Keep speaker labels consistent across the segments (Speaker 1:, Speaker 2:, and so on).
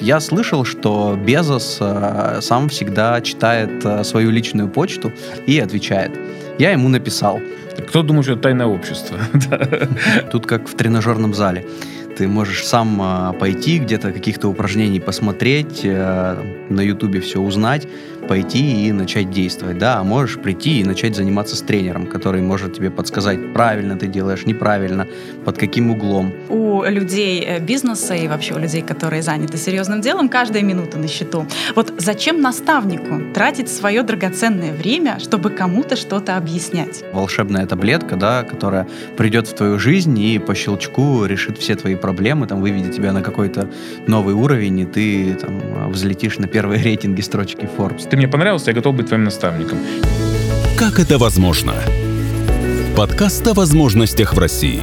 Speaker 1: Я слышал, что Безос э, сам всегда читает э, свою личную почту и отвечает. Я ему написал.
Speaker 2: Кто думает, что это тайное общество?
Speaker 1: Тут как в тренажерном зале. Ты можешь сам э, пойти где-то каких-то упражнений посмотреть, э, на ютубе все узнать, пойти и начать действовать, да, а можешь прийти и начать заниматься с тренером, который может тебе подсказать, правильно ты делаешь, неправильно, под каким углом.
Speaker 3: У людей э, бизнеса и вообще у людей, которые заняты серьезным делом, каждая минута на счету. Вот зачем наставнику тратить свое драгоценное время, чтобы кому-то что-то объяснять?
Speaker 1: Волшебная таблетка, да, которая придет в твою жизнь и по щелчку решит все твои проблемы, там, выведет тебя на какой-то новый уровень, и ты там взлетишь на первые рейтинги строчки Forbes.
Speaker 2: Ты мне понравился, я готов быть твоим наставником.
Speaker 4: Как это возможно? Подкаст о возможностях в России.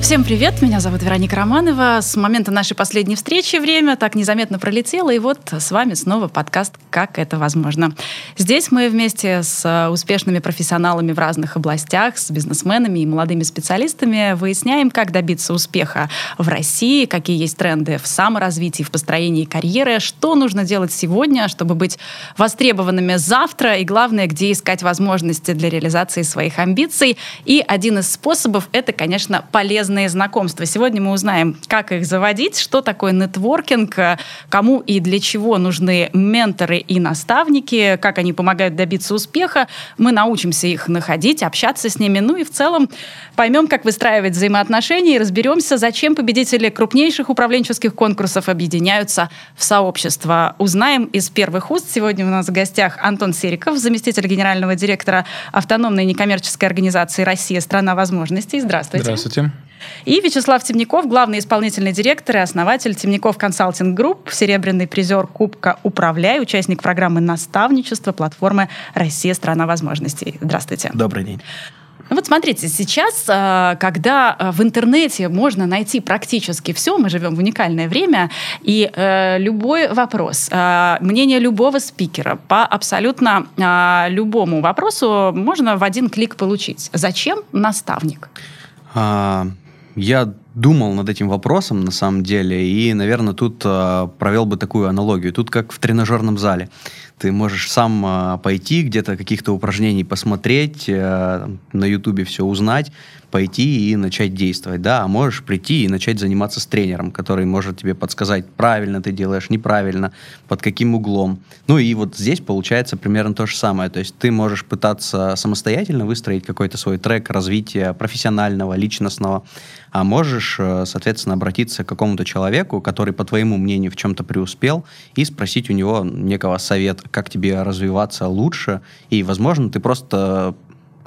Speaker 3: Всем привет, меня зовут Вероника Романова. С момента нашей последней встречи время так незаметно пролетело, и вот с вами снова подкаст «Как это возможно». Здесь мы вместе с успешными профессионалами в разных областях, с бизнесменами и молодыми специалистами выясняем, как добиться успеха в России, какие есть тренды в саморазвитии, в построении карьеры, что нужно делать сегодня, чтобы быть востребованными завтра, и главное, где искать возможности для реализации своих амбиций. И один из способов — это, конечно, полезно полезные знакомства. Сегодня мы узнаем, как их заводить, что такое нетворкинг, кому и для чего нужны менторы и наставники, как они помогают добиться успеха. Мы научимся их находить, общаться с ними, ну и в целом поймем, как выстраивать взаимоотношения и разберемся, зачем победители крупнейших управленческих конкурсов объединяются в сообщество. Узнаем из первых уст. Сегодня у нас в гостях Антон Сериков, заместитель генерального директора автономной некоммерческой организации «Россия. Страна возможностей». Здравствуйте.
Speaker 2: Здравствуйте.
Speaker 3: И Вячеслав Темников, главный исполнительный директор и основатель Темников Consulting Group, серебряный призер Кубка «Управляй», участник программы наставничества платформы «Россия. Страна возможностей». Здравствуйте.
Speaker 1: Добрый день.
Speaker 3: Ну вот смотрите, сейчас, э, когда э, в интернете можно найти практически все, мы живем в уникальное время, и э, любой вопрос, мнение любого спикера по абсолютно любому вопросу можно в один клик получить. Зачем наставник?
Speaker 1: А, я думал над этим вопросом, на самом деле, и, наверное, тут э, провел бы такую аналогию. Тут как в тренажерном зале. Ты можешь сам э, пойти где-то каких-то упражнений посмотреть, э, на ютубе все узнать, пойти и начать действовать, да, а можешь прийти и начать заниматься с тренером, который может тебе подсказать, правильно ты делаешь, неправильно, под каким углом. Ну и вот здесь получается примерно то же самое, то есть ты можешь пытаться самостоятельно выстроить какой-то свой трек развития профессионального, личностного, а можешь, э, соответственно, обратиться к какому-то человеку, который, по твоему мнению, в чем-то преуспел, и спросить у него некого совета, как тебе развиваться лучше, и, возможно, ты просто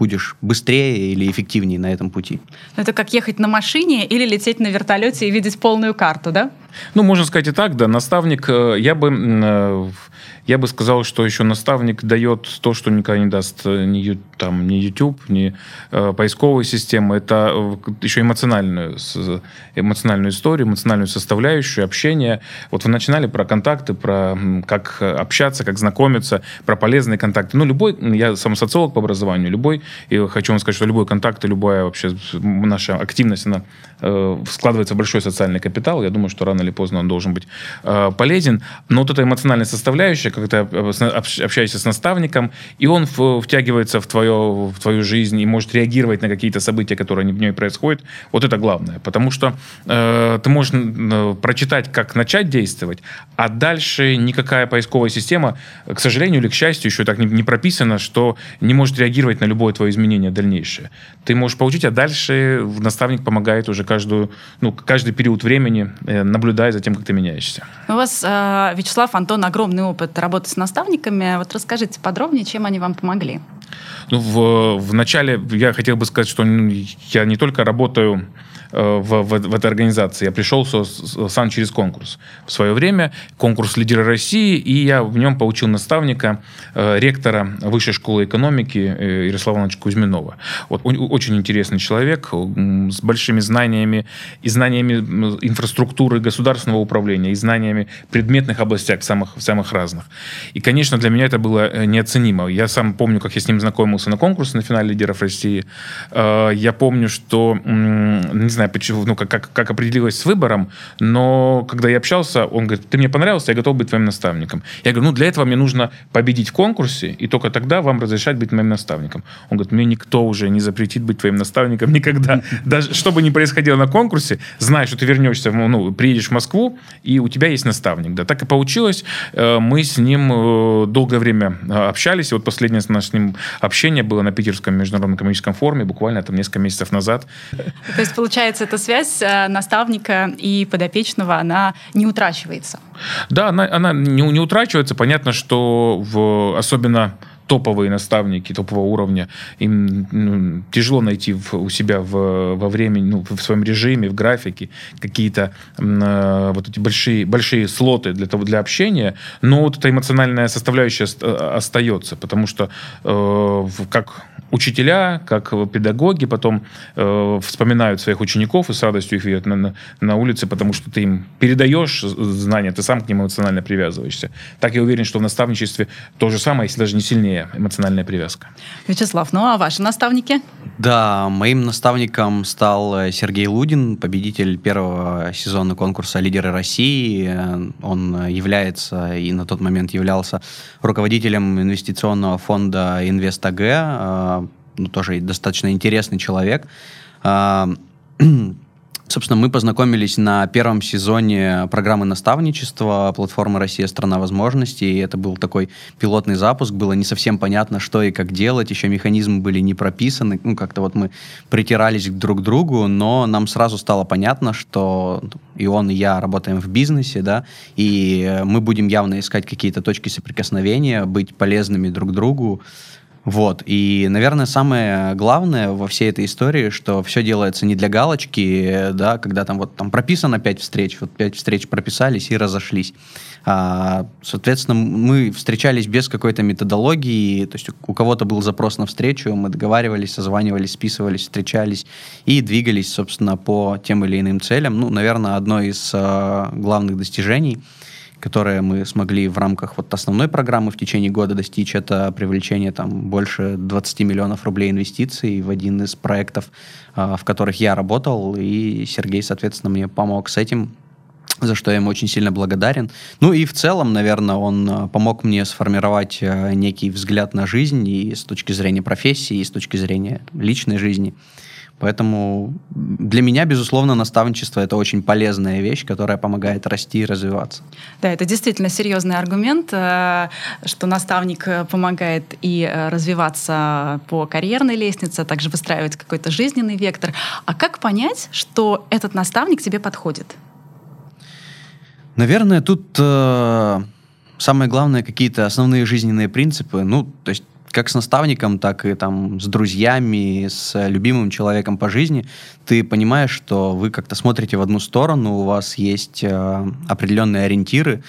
Speaker 1: будешь быстрее или эффективнее на этом пути.
Speaker 3: Это как ехать на машине или лететь на вертолете и видеть полную карту, да?
Speaker 2: Ну, можно сказать и так, да. Наставник, э, я бы э, я бы сказал, что еще наставник дает то, что никогда не даст э, ни, там, ни YouTube, ни э, поисковая система. Это еще эмоциональную, эмоциональную историю, эмоциональную составляющую, общение. Вот вы начинали про контакты, про как общаться, как знакомиться, про полезные контакты. Ну, любой, я сам социолог по образованию, любой, и хочу вам сказать, что любой контакт и любая вообще наша активность, она складывается в большой социальный капитал. Я думаю, что рано или поздно он должен быть э, полезен. Но вот эта эмоциональная составляющая, как ты общаешься с наставником, и он втягивается в, твое, в твою жизнь и может реагировать на какие-то события, которые в ней происходят. Вот это главное. Потому что э, ты можешь э, прочитать, как начать действовать, а дальше никакая поисковая система, к сожалению или к счастью, еще так не, не прописана, что не может реагировать на любое твое изменение дальнейшее. Ты можешь получить, а дальше наставник помогает уже каждую, ну, каждый период времени, э, наблюдая за тем, как ты меняешься.
Speaker 3: У вас, э, Вячеслав, Антон, огромный опыт работы с наставниками. Вот расскажите подробнее, чем они вам помогли.
Speaker 2: Ну, в, в начале я хотел бы сказать, что я не только работаю в, в, в этой организации. Я пришел со, сам через конкурс. В свое время конкурс «Лидеры России», и я в нем получил наставника, э, ректора Высшей школы экономики э, Ярослава Ивановича Кузьминова. Вот, он, очень интересный человек, с большими знаниями и знаниями инфраструктуры государственного управления, и знаниями предметных областях, самых, самых разных. И, конечно, для меня это было неоценимо. Я сам помню, как я с ним знакомился на конкурсе на финале «Лидеров России». Я помню, что, не знаю, знаю, почему, ну, как, как, как определилось с выбором, но когда я общался, он говорит, ты мне понравился, я готов быть твоим наставником. Я говорю, ну, для этого мне нужно победить в конкурсе, и только тогда вам разрешать быть моим наставником. Он говорит, мне никто уже не запретит быть твоим наставником никогда. Даже что бы ни происходило на конкурсе, знай, что ты вернешься, ну, приедешь в Москву, и у тебя есть наставник. Да, так и получилось. Э, мы с ним э, долгое время э, общались. И вот последнее наше с ним общение было на Питерском международном экономическом форуме, буквально там несколько месяцев назад.
Speaker 3: То есть, получается, эта связь наставника и подопечного, она не утрачивается?
Speaker 2: Да, она, она не, не утрачивается. Понятно, что в, особенно топовые наставники топового уровня, им ну, тяжело найти в, у себя в, во времени, ну, в своем режиме, в графике какие-то э, вот эти большие, большие слоты для, того, для общения, но вот эта эмоциональная составляющая остается, потому что э, как учителя, как педагоги потом э, вспоминают своих учеников и с радостью их видят на, на, на улице, потому что ты им передаешь знания, ты сам к ним эмоционально привязываешься. Так я уверен, что в наставничестве то же самое, если даже не сильнее эмоциональная привязка.
Speaker 3: Вячеслав, ну а ваши наставники?
Speaker 1: Да, моим наставником стал э, Сергей Лудин, победитель первого сезона конкурса «Лидеры России». Он является и на тот момент являлся руководителем инвестиционного фонда «Инвест-АГ», э, ну, тоже достаточно интересный человек. Э, Собственно, мы познакомились на первом сезоне программы наставничества платформы «Россия. Страна возможностей». И это был такой пилотный запуск. Было не совсем понятно, что и как делать. Еще механизмы были не прописаны. Ну, как-то вот мы притирались друг к другу, но нам сразу стало понятно, что и он, и я работаем в бизнесе, да, и мы будем явно искать какие-то точки соприкосновения, быть полезными друг другу. Вот. И, наверное, самое главное во всей этой истории, что все делается не для галочки, да, когда там вот там прописано пять встреч, вот пять встреч прописались и разошлись. А, соответственно, мы встречались без какой-то методологии, то есть у кого-то был запрос на встречу, мы договаривались, созванивались, списывались, встречались и двигались, собственно, по тем или иным целям. Ну, наверное, одно из а, главных достижений — которые мы смогли в рамках вот основной программы в течение года достичь, это привлечение там больше 20 миллионов рублей инвестиций в один из проектов, а, в которых я работал, и Сергей, соответственно, мне помог с этим за что я ему очень сильно благодарен. Ну и в целом, наверное, он а, помог мне сформировать а, некий взгляд на жизнь и с точки зрения профессии, и с точки зрения личной жизни. Поэтому для меня, безусловно, наставничество — это очень полезная вещь, которая помогает расти и развиваться.
Speaker 3: Да, это действительно серьезный аргумент, э, что наставник э, помогает и э, развиваться по карьерной лестнице, а также выстраивать какой-то жизненный вектор. А как понять, что этот наставник тебе подходит?
Speaker 1: Наверное, тут самое главное какие-то основные жизненные принципы. Ну, то есть как с наставником, так и там с друзьями, с любимым человеком по жизни, ты понимаешь, что вы как-то смотрите в одну сторону, у вас есть э, определенные ориентиры,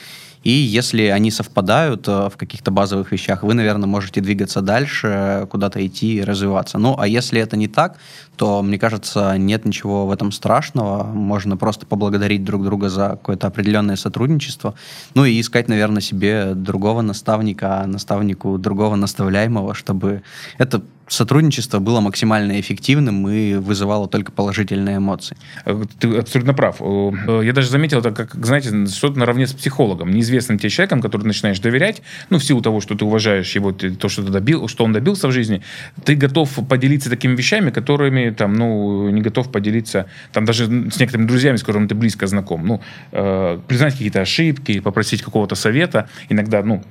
Speaker 1: и если они совпадают э, в каких-то базовых вещах, вы, наверное, можете двигаться дальше, куда-то идти и развиваться. Ну, а если это не так, то, мне кажется, нет ничего в этом страшного. Можно просто поблагодарить друг друга за какое-то определенное сотрудничество. Ну и искать, наверное, себе другого наставника, наставнику другого наставляемого, чтобы это сотрудничество было максимально эффективным и вызывало только положительные эмоции.
Speaker 2: Э, ты абсолютно прав. Э, я даже заметил это, как, знаете, что-то наравне с психологом, неизвестным тебе человеком, который начинаешь доверять, ну, в силу того, что ты уважаешь его, то, что, ты добил, что он добился в жизни, ты готов поделиться такими вещами, которыми, там, ну, не готов поделиться, там, даже с некоторыми друзьями, с которыми ты близко знаком. Ну, э, признать какие-то ошибки, попросить какого-то совета, иногда, ну,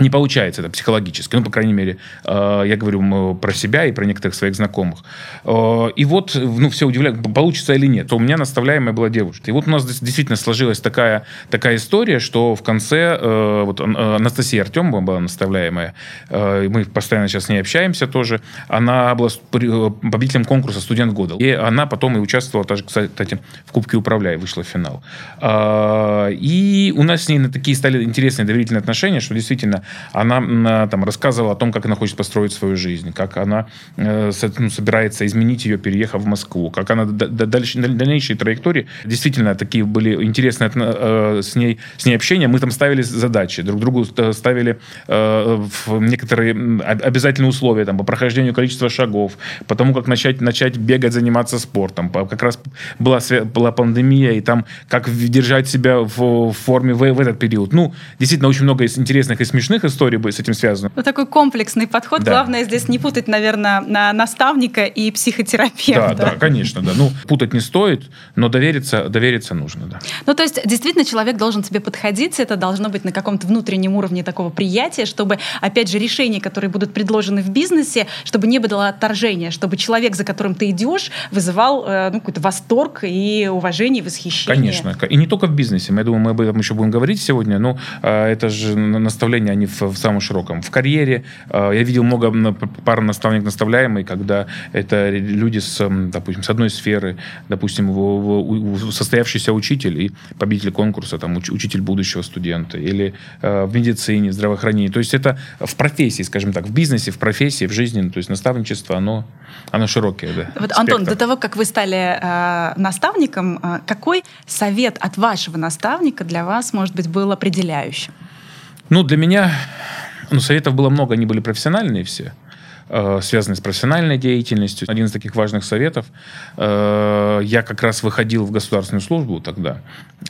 Speaker 2: не получается это психологически. Ну, по крайней мере, э, я говорю про себя и про некоторых своих знакомых. Э, и вот, ну, все удивляют, получится или нет. То у меня наставляемая была девушка. И вот у нас действительно сложилась такая, такая история, что в конце э, вот Анастасия Артемова была наставляемая. Мы постоянно сейчас с ней общаемся тоже. Она была победителем конкурса «Студент года». И она потом и участвовала даже, кстати, в Кубке Управляй, вышла в финал. И у нас с ней такие стали интересные доверительные отношения, что действительно Она там рассказывала о том, как она хочет построить свою жизнь, как она ну, собирается изменить ее, переехав в Москву, как она дальше, дальнейшие траектории. Действительно, такие были интересные с ней, с ней общения. Мы там ставили задачи, друг другу ставили некоторые обязательные условия там, по прохождению количества шагов, по тому, как начать, начать бегать, заниматься спортом. Как раз была, была пандемия, и там как держать себя в форме в, в этот период. Ну, действительно, очень много интересных и смешных историй с этим связано.
Speaker 3: Ну, такой комплексный подход. Да. Главное здесь не путать, наверное, на наставника и психотерапевта.
Speaker 2: Да, да, конечно, да. Ну, путать не стоит, но довериться, довериться нужно, да.
Speaker 3: Ну, то есть, действительно, человек должен тебе подходить, это должно быть на каком-то внутреннем уровне такого приятия, чтобы, опять же, решения, которые будут предложены в бизнесе, чтобы не было отторжения, чтобы человек, за которым ты идешь, вызывал э, ну, какой-то восторг и уважение, восхищение.
Speaker 2: Конечно. И не только в бизнесе. Я думаю, мы об этом еще будем говорить сегодня, но э, это же наставления, они в, в самом широком. В карьере э, я видел много пар наставник-наставляемый, когда это люди, с, допустим, с одной сферы, допустим, в, в, состоявшийся учитель и победитель конкурса, там, уч, учитель будущего студента, или э, в медицине, здравоохранении. То есть это в профессии, скажем так, в бизнесе, в профессии, в жизни, то есть наставничество, оно, оно широкое. Да,
Speaker 3: вот, Антон, до того, как вы стали э, наставником, э, какой совет от вашего наставника для вас, может быть, был определяющим?
Speaker 2: Ну, для меня ну, советов было много, они были профессиональные все. Э, связанный с профессиональной деятельностью. Один из таких важных советов. Э, я как раз выходил в государственную службу тогда,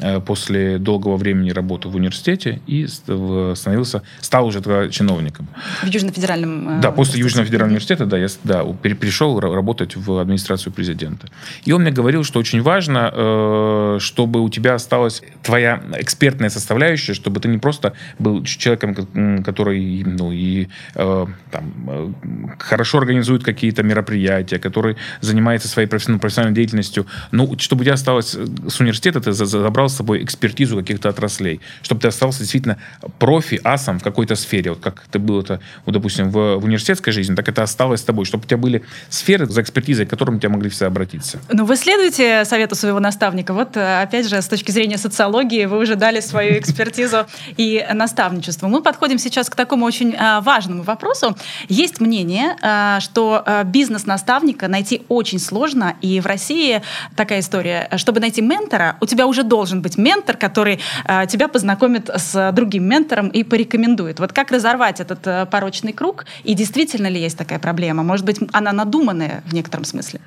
Speaker 2: э, после долгого времени работы в университете, и становился, стал уже чиновником.
Speaker 3: В Южно-федеральном
Speaker 2: Да, после Южного федерального университета, да, я да, перешел работать в администрацию президента. И он мне говорил, что очень важно, чтобы у тебя осталась твоя экспертная составляющая, чтобы ты не просто был человеком, который ну, и там, хорошо организует какие-то мероприятия, который занимается своей профессиональной деятельностью. Ну, чтобы у тебя осталось э, с университета, ты забрал с собой экспертизу каких-то отраслей, чтобы ты остался действительно профи, асом в какой-то сфере. Вот как это было, это, вот, допустим, в, в университетской жизни, так это осталось с тобой, чтобы у тебя были сферы за экспертизой, к которым тебя могли все обратиться.
Speaker 3: Ну, вы следуете совету своего наставника. Вот, э, опять же, с точки зрения социологии, вы уже дали свою экспертизу и наставничество. Мы подходим сейчас к такому очень э, важному вопросу. Есть мнение, мнение, э, что э, бизнес-наставника найти очень сложно, и в России такая история. Чтобы найти ментора, у тебя уже должен быть ментор, который э, тебя познакомит с другим ментором и порекомендует. Вот как разорвать этот порочный круг, и действительно ли есть такая проблема? Может быть, она надуманная в некотором смысле?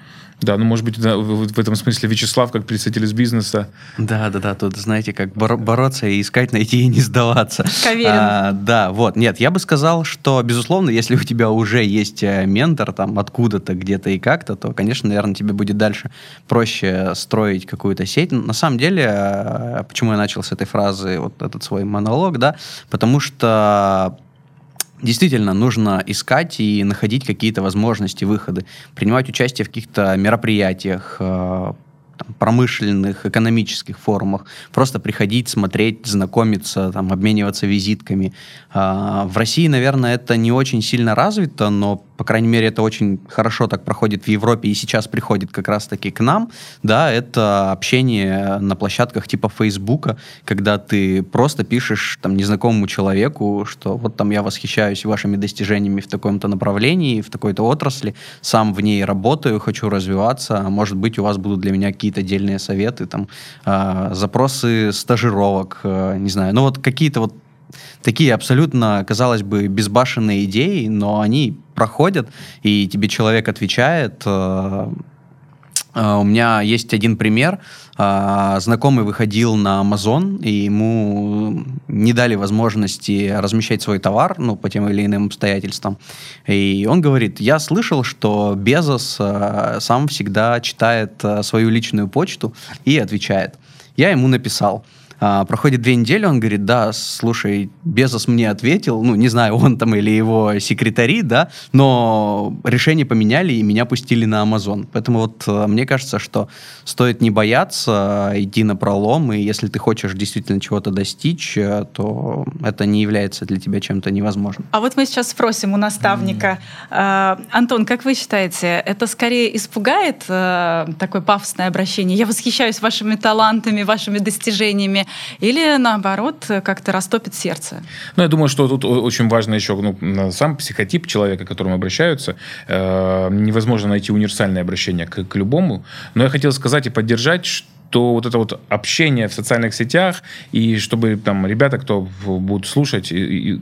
Speaker 2: Да, ну, может быть, в этом смысле Вячеслав, как представитель из бизнеса.
Speaker 1: Да, да, да, тут, знаете, как боро- бороться и искать, найти и не сдаваться. А, да, вот. Нет, я бы сказал, что, безусловно, если у тебя уже есть э, ментор там откуда-то, где-то и как-то, то, конечно, наверное, тебе будет дальше проще строить какую-то сеть. На самом деле, э, почему я начал с этой фразы, вот этот свой монолог, да, потому что действительно нужно искать и находить какие-то возможности, выходы, принимать участие в каких-то мероприятиях, э, там, промышленных, экономических форумах, просто приходить, смотреть, знакомиться, там, обмениваться визитками. А, в России, наверное, это не очень сильно развито, но по крайней мере, это очень хорошо так проходит в Европе и сейчас приходит как раз-таки к нам, да, это общение на площадках типа Фейсбука, когда ты просто пишешь там незнакомому человеку, что вот там я восхищаюсь вашими достижениями в таком-то направлении, в такой-то отрасли, сам в ней работаю, хочу развиваться, а может быть, у вас будут для меня какие-то отдельные советы, там, э, запросы стажировок, э, не знаю, ну вот какие-то вот такие абсолютно, казалось бы, безбашенные идеи, но они проходят, и тебе человек отвечает. Э, э, у меня есть один пример. Э, знакомый выходил на Amazon, и ему не дали возможности размещать свой товар, ну, по тем или иным обстоятельствам. И он говорит, я слышал, что Безос сам всегда читает свою личную почту и отвечает. Я ему написал – а, проходит две недели, он говорит, да, слушай, Безос мне ответил, ну, не знаю, он там или его секретари, да, но решение поменяли и меня пустили на Amazon. Поэтому вот э, мне кажется, что стоит не бояться, а идти на пролом, и если ты хочешь действительно чего-то достичь, э, то это не является для тебя чем-то невозможным.
Speaker 3: А вот мы сейчас спросим у наставника. Mm. Антон, как вы считаете, это скорее испугает э, такое пафосное обращение? Я восхищаюсь вашими талантами, вашими достижениями, или наоборот как-то растопит сердце?
Speaker 2: Ну, я думаю, что тут очень важно еще ну, сам психотип человека, к которому обращаются. Э, невозможно найти универсальное обращение к, к любому. Но я хотел сказать и поддержать, что то вот это вот общение в социальных сетях, и чтобы там ребята, кто будут слушать и, и,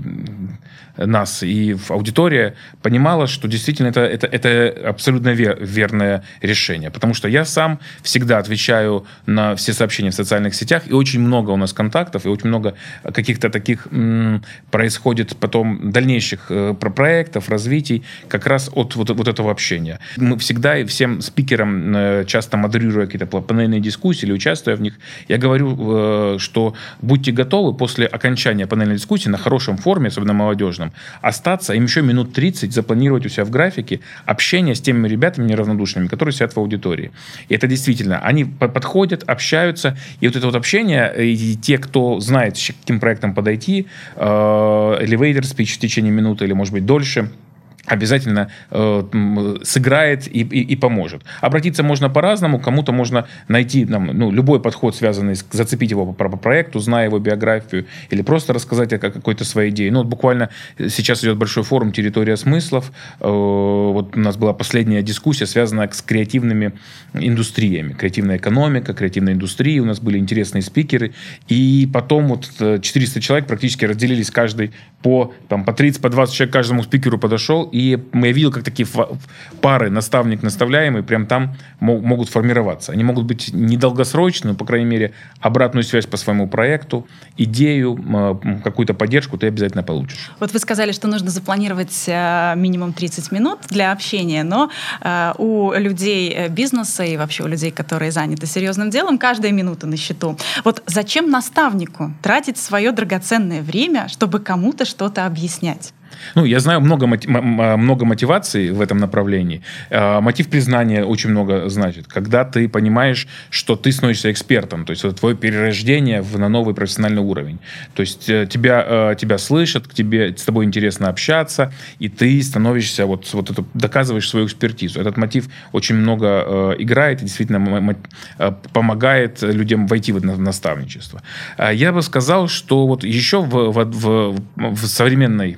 Speaker 2: нас, и аудитория понимала, что действительно это, это, это абсолютно вер, верное решение. Потому что я сам всегда отвечаю на все сообщения в социальных сетях, и очень много у нас контактов, и очень много каких-то таких м, происходит потом дальнейших э, проектов, развитий как раз от вот, вот этого общения. Мы всегда и всем спикерам, э, часто модерируя какие-то панельные дискуссии или участвуя в них, я говорю, э, что будьте готовы после окончания панельной дискуссии на хорошем форуме, особенно молодежном, Остаться, им еще минут 30 запланировать у себя в графике общение с теми ребятами неравнодушными, которые сидят в аудитории. И это действительно, они подходят, общаются, и вот это вот общение, и те, кто знает, с каким проектом подойти, э, elevator speech в течение минуты или, может быть, дольше – обязательно э, сыграет и, и, и поможет. Обратиться можно по-разному, кому-то можно найти там, ну, любой подход, связанный с зацепить его по, по проекту, зная его биографию, или просто рассказать о какой-то своей идее. Ну, вот буквально сейчас идет большой форум «Территория смыслов». Э, вот у нас была последняя дискуссия, связанная с креативными индустриями. Креативная экономика, креативная индустрия. У нас были интересные спикеры. И потом вот 400 э, человек практически разделились каждый по, там, по 30, по 20 человек каждому спикеру подошел и я видел, как такие пары наставник-наставляемый прям там могут формироваться. Они могут быть недолгосрочные, но, по крайней мере, обратную связь по своему проекту, идею, какую-то поддержку ты обязательно получишь.
Speaker 3: Вот вы сказали, что нужно запланировать э, минимум 30 минут для общения, но э, у людей э, бизнеса и вообще у людей, которые заняты серьезным делом, каждая минута на счету. Вот зачем наставнику тратить свое драгоценное время, чтобы кому-то что-то объяснять?
Speaker 2: Ну, я знаю много, много мотиваций в этом направлении. А, мотив признания очень много значит. Когда ты понимаешь, что ты становишься экспертом, то есть это твое перерождение на новый профессиональный уровень. То есть э, тебя, э, тебя слышат, к тебе, с тобой интересно общаться, и ты становишься, вот, вот это, доказываешь свою экспертизу. Этот мотив очень много э, играет и действительно помогает людям войти в наставничество. А я бы сказал, что вот еще в, в, в, в современной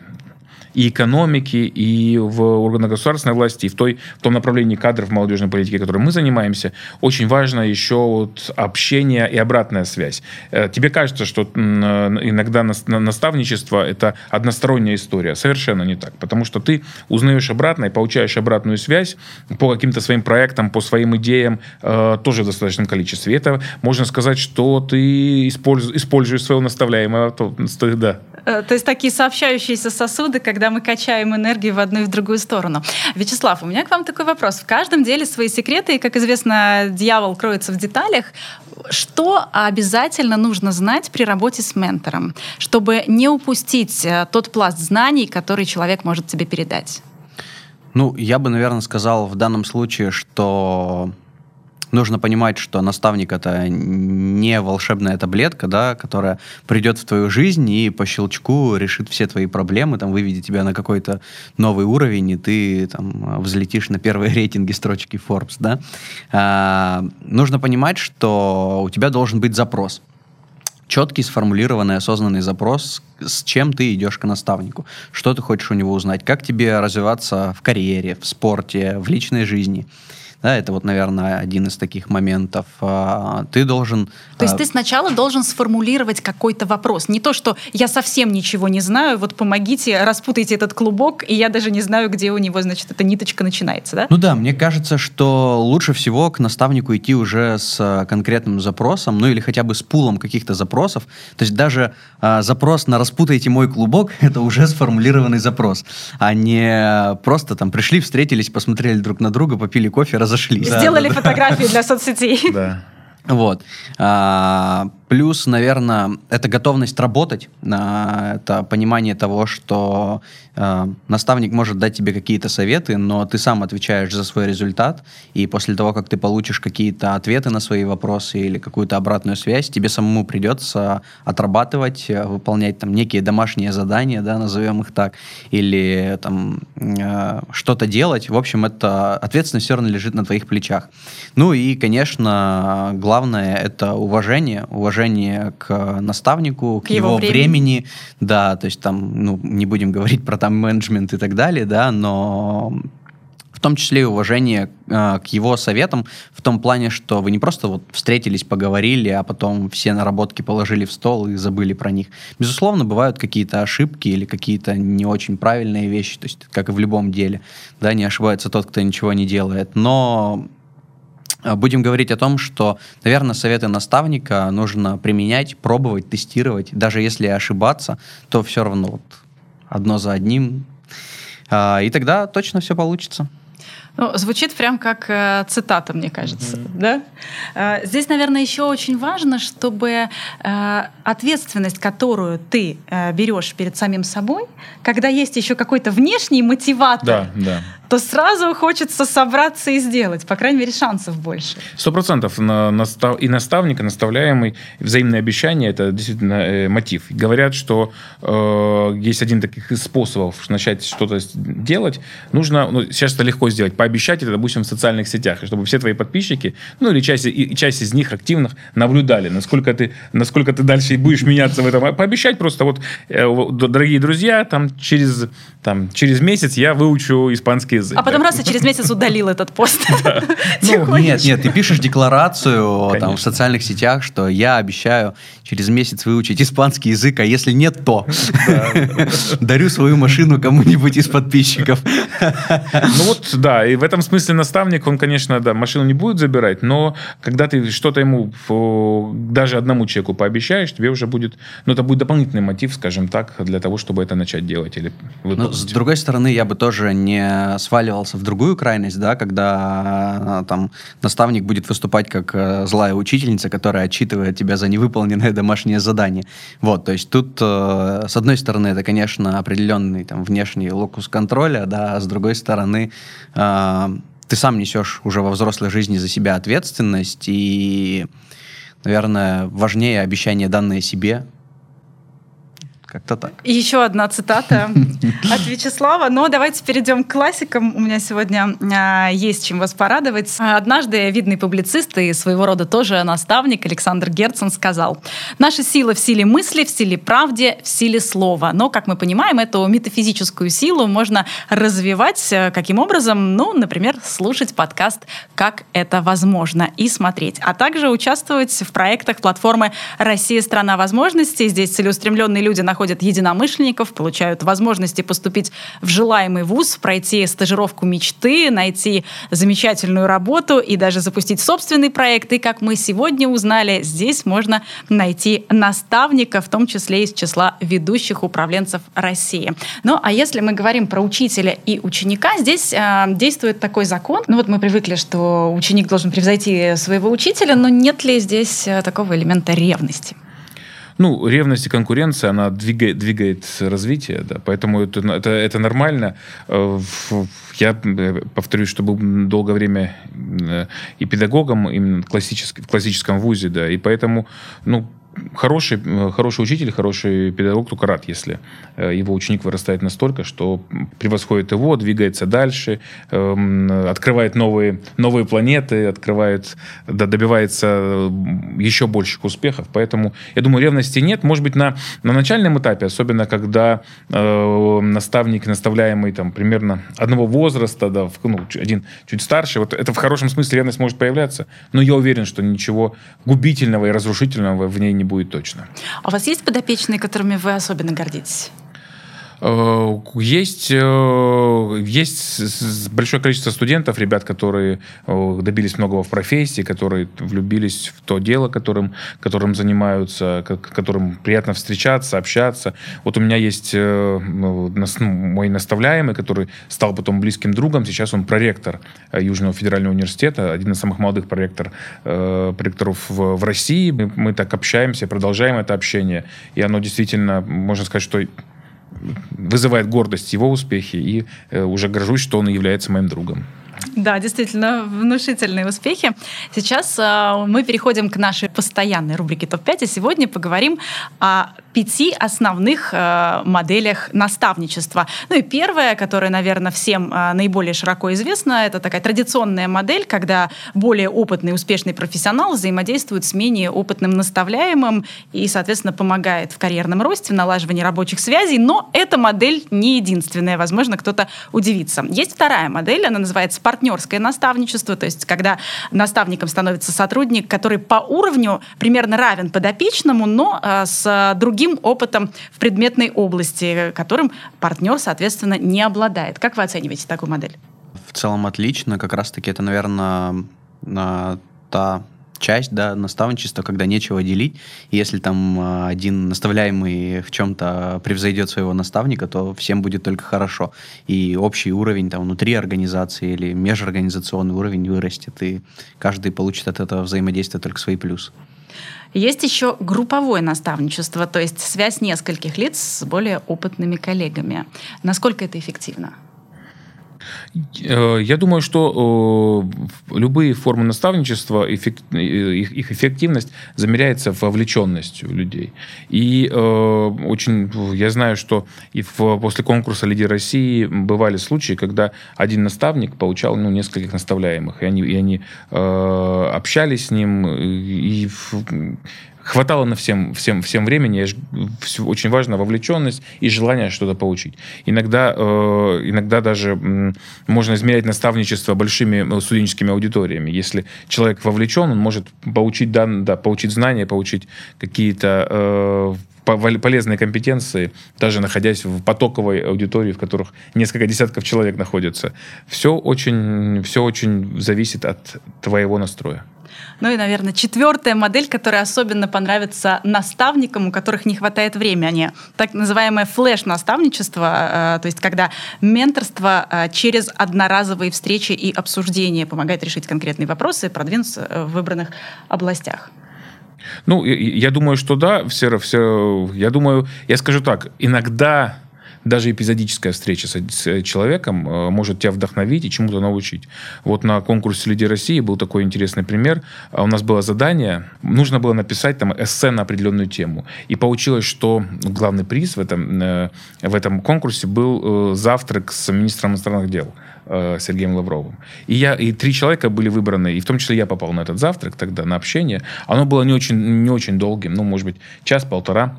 Speaker 2: и экономики, и в органах государственной власти, и в, той, в том направлении кадров молодежной политики, которым мы занимаемся, очень важно еще вот общение и обратная связь. Э, тебе кажется, что иногда наставничество – это односторонняя история. Совершенно не так. Потому что ты узнаешь обратно и получаешь обратную связь по каким-то своим проектам, по своим идеям э, тоже в достаточном количестве. Это можно сказать, что ты используешь, своего наставляемого. Да.
Speaker 3: Э, то есть такие сообщающиеся сосуды, когда мы качаем энергию в одну и в другую сторону. Вячеслав, у меня к вам такой вопрос. В каждом деле свои секреты, и, как известно, дьявол кроется в деталях. Что обязательно нужно знать при работе с ментором, чтобы не упустить э, тот пласт знаний, который человек может тебе передать?
Speaker 1: Ну, я бы, наверное, сказал в данном случае, что нужно понимать, что наставник это не волшебная таблетка, да, которая придет в твою жизнь и по щелчку решит все твои проблемы, там, выведет тебя на какой-то новый уровень, и ты там взлетишь на первые рейтинги строчки Forbes, да. А, нужно понимать, что у тебя должен быть запрос четкий, сформулированный, осознанный запрос, с чем ты идешь к наставнику, что ты хочешь у него узнать, как тебе развиваться в карьере, в спорте, в личной жизни. Да, это вот, наверное, один из таких моментов. А, ты должен...
Speaker 3: То есть а, ты сначала должен сформулировать какой-то вопрос. Не то, что я совсем ничего не знаю, вот помогите, распутайте этот клубок, и я даже не знаю, где у него, значит, эта ниточка начинается, да?
Speaker 1: Ну да, мне кажется, что лучше всего к наставнику идти уже с а, конкретным запросом, ну или хотя бы с пулом каких-то запросов. То есть даже э, запрос на «распутайте мой клубок» — это уже сформулированный запрос, а не просто там пришли, встретились, посмотрели друг на друга, попили кофе, раз разошлись.
Speaker 3: Сделали фотографии для соцсетей.
Speaker 1: Да. Вот. А, Плюс, наверное, это готовность работать, это понимание того, что э, наставник может дать тебе какие-то советы, но ты сам отвечаешь за свой результат, и после того, как ты получишь какие-то ответы на свои вопросы или какую-то обратную связь, тебе самому придется отрабатывать, выполнять там некие домашние задания, да, назовем их так, или там э, что-то делать. В общем, это ответственность все равно лежит на твоих плечах. Ну и, конечно, главное это уважение, уважение уважение к наставнику, к,
Speaker 3: К его
Speaker 1: его,
Speaker 3: времени.
Speaker 1: времени. Да, то есть там, ну, не будем говорить про там менеджмент и так далее, да, но в том числе и уважение э, к его советам в том плане, что вы не просто вот встретились, поговорили, а потом все наработки положили в стол и забыли про них. Безусловно, бывают какие-то ошибки или какие-то не очень правильные вещи, то есть как и в любом деле, да, не ошибается тот, кто ничего не делает, но будем говорить о том, что, наверное, советы наставника нужно применять, пробовать, тестировать. Даже если ошибаться, то все равно вот одно за одним. А, И тогда точно все получится.
Speaker 3: Ну, звучит прям как э, цитата, мне кажется, да? Э, здесь, наверное, еще очень важно, чтобы э, ответственность, которую ты э, берешь перед самим собой, когда есть еще какой-то внешний мотиватор,
Speaker 2: Да, да.
Speaker 3: То сразу хочется собраться и сделать. По крайней мере, шансов больше.
Speaker 2: Сто процентов и наставник, и наставляемый, взаимные обещания – это действительно э, мотив. Говорят, что э, есть один таких способов начать что-то делать. Нужно, ну, сейчас это легко сделать, пообещать это, допустим, в социальных сетях, чтобы все твои подписчики, ну или часть, и, часть из них активных наблюдали, насколько ты, насколько ты дальше будешь меняться в этом. А Пообещать просто э, вот, дорогие друзья, там через, там через месяц я выучу испанский язык.
Speaker 3: А потом
Speaker 2: Да.
Speaker 3: раз и через месяц удалил этот пост.
Speaker 1: Ну, нет, нет, ты пишешь декларацию там, в социальных сетях, что я обещаю через месяц выучить испанский язык, а если нет, то дарю свою машину кому-нибудь из подписчиков.
Speaker 2: Ну вот, да, и в этом смысле наставник, он, конечно, да, машину не будет забирать, но когда ты что-то ему, даже одному человеку пообещаешь, тебе уже будет, ну, это будет дополнительный мотив, скажем так, для того, чтобы это начать делать или
Speaker 1: Но,
Speaker 2: выполнить.
Speaker 1: с другой стороны, я бы тоже не сваливался в другую крайность, да, когда э, там наставник будет выступать как э, злая учительница, которая отчитывает тебя за невыполненное домашнее задание. Вот, то есть тут, э, с одной стороны, это, конечно, определенный там внешний локус контроля, да, а с другой стороны, э, ты сам несешь уже во взрослой жизни за себя ответственность, и, наверное, важнее обещания данные себе. Как-то так.
Speaker 3: И Еще одна цитата от Вячеслава. Но давайте перейдем к классикам. У меня сегодня а, есть чем вас порадовать. А, Однажды видный публицист и своего рода тоже наставник Александр Герцен сказал, «Наша сила в силе мысли, в силе правде, в силе слова». Но, как мы понимаем, эту метафизическую силу можно развивать э, каким образом? Ну, например, слушать подкаст «Как это возможно» и смотреть. А также участвовать в проектах платформы «Россия – страна возможностей». Здесь целеустремленные люди находят единомышленников, получают возможности поступить в желаемый вуз, пройти стажировку мечты, найти замечательную работу и даже запустить собственный проект. И, как мы сегодня узнали, здесь можно найти наставника, в том числе из числа ведущих управленцев России. Ну, а если мы говорим про учителя и ученика, здесь э, действует такой закон. Ну вот мы привыкли, что ученик должен превзойти своего учителя, но нет ли здесь э, такого элемента ревности?
Speaker 2: Ну, ревность и конкуренция, она двигает, двигает развитие, да, поэтому это, это, это нормально. Э, в- Я э, повторюсь, что был долгое время э, и педагогом именно классически, в классическом вузе, да, и поэтому, ну, хороший, хороший учитель, хороший педагог только рад, если э, его ученик вырастает настолько, что превосходит его, двигается дальше, эм, открывает новые, новые планеты, открывает, добивается еще больших успехов. Поэтому, я думаю, ревности нет. Может быть, на, на начальном этапе, особенно когда э, наставник, наставляемый там примерно одного возраста, да, в- ну, один чуть старше, вот это в хорошем смысле ревность может появляться, но я уверен, что ничего губительного и разрушительного в ней не будет точно.
Speaker 3: А у вас есть подопечные, которыми вы особенно гордитесь?
Speaker 2: Э, Есть, э, есть большое количество студентов, ребят, которые э, добились многого в профессии, которые влюбились в то дело, которым, которым занимаются, ко- которым приятно встречаться, общаться. Вот у меня есть ну, мой наставляемый, который стал потом близким другом. Сейчас он проректор Южного федерального университета, один из самых молодых проректор, проректоров в, в России. Мы, мы так общаемся, продолжаем это общение. И оно действительно, можно сказать, что вызывает гордость его успехи, и э, уже горжусь, что он является моим другом.
Speaker 3: Да, действительно, внушительные успехи. Сейчас э, мы переходим к нашей постоянной рубрике ТОП-5, и сегодня поговорим о пяти основных э, моделях наставничества. Ну и первая, которая, наверное, всем э, наиболее широко известна, это такая традиционная модель, когда более опытный, успешный профессионал взаимодействует с менее опытным наставляемым и, соответственно, помогает в карьерном росте, в налаживании рабочих связей. Но эта модель не единственная. Возможно, кто-то удивится. Есть вторая модель, она называется партнерское наставничество, то есть когда наставником становится сотрудник, который по уровню примерно равен подопечному, но э, с другим опытом в предметной области, которым партнер, соответственно, не обладает. Как вы оцениваете такую модель?
Speaker 1: В целом отлично. Как раз-таки это, наверное, та часть, да, наставничества, когда нечего делить. И если там а, один наставляемый в чем-то превзойдет своего наставника, то всем будет только хорошо. И общий уровень там внутри организации или межорганизационный уровень вырастет, и каждый получит от этого взаимодействия только свои плюсы.
Speaker 3: Есть еще групповое наставничество, то есть связь нескольких лиц с более опытными коллегами. Насколько это эффективно?
Speaker 2: Э, я думаю, что э, любые формы наставничества, э, их эффективность замеряется вовлеченностью людей. И очень, я знаю, что и после конкурса «Лидер России» бывали случаи, когда один наставник получал ну, нескольких наставляемых, и они, и они общались с ним, и хватало на всем, всем, всем времени. Очень важна вовлеченность и желание что-то получить. Иногда, э, иногда даже э, можно измерять наставничество большими э, студенческими аудиториями. Если человек вовлечен, он может получить, да, да, получить знания, получить какие-то э, полезные компетенции, даже находясь в потоковой аудитории, в которых несколько десятков человек находятся. Все очень, все очень зависит от твоего настроя.
Speaker 3: Ну и, наверное, четвертая модель, которая особенно понравится наставникам, у которых не хватает времени. Так называемое флеш-наставничество, э, то есть когда менторство э, через одноразовые встречи и обсуждения помогает решить конкретные вопросы и продвинуться э, в выбранных областях.
Speaker 2: Ну, я думаю, что да, все, все, я думаю, я скажу так, иногда даже эпизодическая встреча с, с человеком э, может тебя вдохновить и чему-то научить. Вот на конкурсе «Люди России» был такой интересный пример. А у нас было задание, нужно было написать там эссе на определенную тему. И получилось, что главный приз в этом, э, в этом конкурсе был э, завтрак с министром иностранных дел. Сергеем Лавровым. И, я, и три человека были выбраны, и в том числе я попал на этот завтрак тогда, на общение. Оно было не очень, не очень долгим, ну, может быть, час-полтора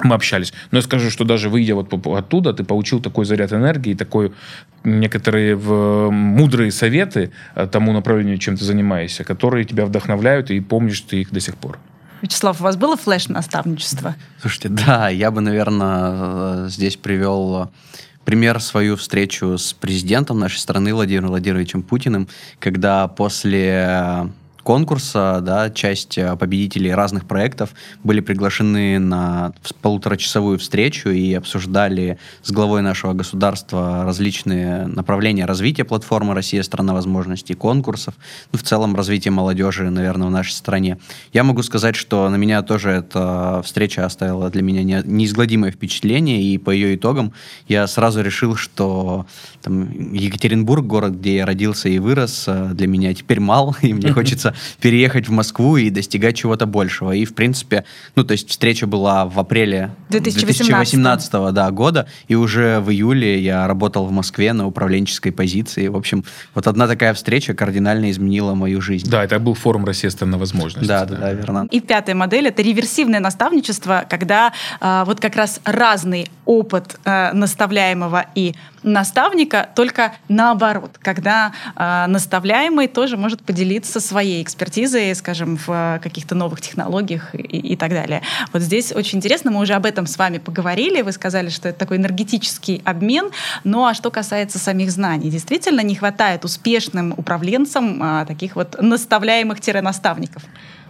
Speaker 2: мы общались. Но я скажу, что даже выйдя вот оттуда, ты получил такой заряд энергии, такой некоторые в, мудрые советы э, тому направлению, чем ты занимаешься, которые тебя вдохновляют, и помнишь ты их до сих пор.
Speaker 3: Вячеслав, у вас было флеш-наставничество?
Speaker 1: Слушайте, да, я бы, наверное, э, здесь привел э, пример свою встречу с президентом нашей страны Владимиром Владимировичем Путиным, когда после конкурса, да, часть э, победителей разных проектов были приглашены на полуторачасовую встречу и обсуждали с главой нашего государства различные направления развития платформы «Россия – страна возможностей», конкурсов, ну, в целом развитие молодежи, наверное, в нашей стране. Я могу сказать, что на меня тоже эта встреча оставила для меня неизгладимое впечатление, и по ее итогам я сразу решил, что там, Екатеринбург, город, где я родился и вырос, э, для меня теперь мал, и мне хочется переехать в Москву и достигать чего-то большего. И, в принципе, ну, то есть встреча была в апреле 2018, 2018 да, года, и уже в июле я работал в Москве на управленческой позиции. В общем, вот одна такая встреча кардинально изменила мою жизнь.
Speaker 2: Да, это был форум «Россия на возможности».
Speaker 1: Да, да, да, верно.
Speaker 3: И пятая модель — это реверсивное наставничество, когда э, вот как раз разный опыт э, наставляемого и наставника, только наоборот, когда э, наставляемый тоже может поделиться своей экспертизой, скажем, в каких-то новых технологиях и, и так далее. Вот здесь очень интересно, мы уже об этом с вами поговорили, вы сказали, что это такой энергетический обмен, ну а что касается самих знаний, действительно не хватает успешным управленцам э, таких вот наставляемых-наставников?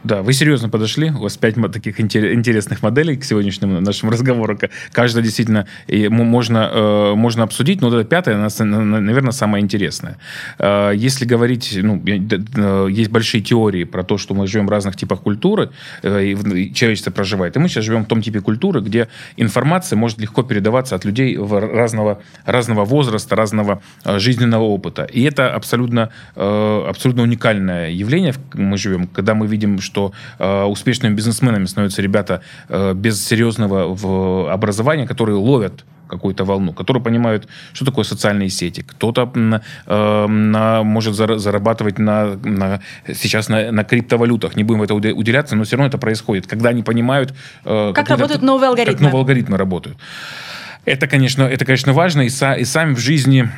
Speaker 2: Да, вы серьезно подошли. У вас пять таких интересных моделей к сегодняшнему нашему разговору. Каждая действительно можно, э, можно обсудить, но вот эта пятая, наверное, самая интересная. Э, если говорить, ну, э, есть большие теории про то, что мы живем в разных типах культуры, и человечество проживает. И мы сейчас живем в том типе культуры, где информация может легко передаваться от людей в разного, разного возраста, разного жизненного опыта. И это абсолютно, абсолютно уникальное явление. Мы живем, когда мы видим, что э, успешными бизнесменами становятся ребята э, без серьезного в образования, которые ловят какую-то волну, которые понимают, что такое социальные сети. Кто-то э, на, может зарабатывать на, на, сейчас на, на криптовалютах. Не будем в это уделяться, но все равно это происходит. Когда они понимают...
Speaker 3: Э, как работают новые алгоритмы.
Speaker 2: Как новые алгоритмы работают. Это, конечно, это, конечно, важно, и, са, и сами в жизни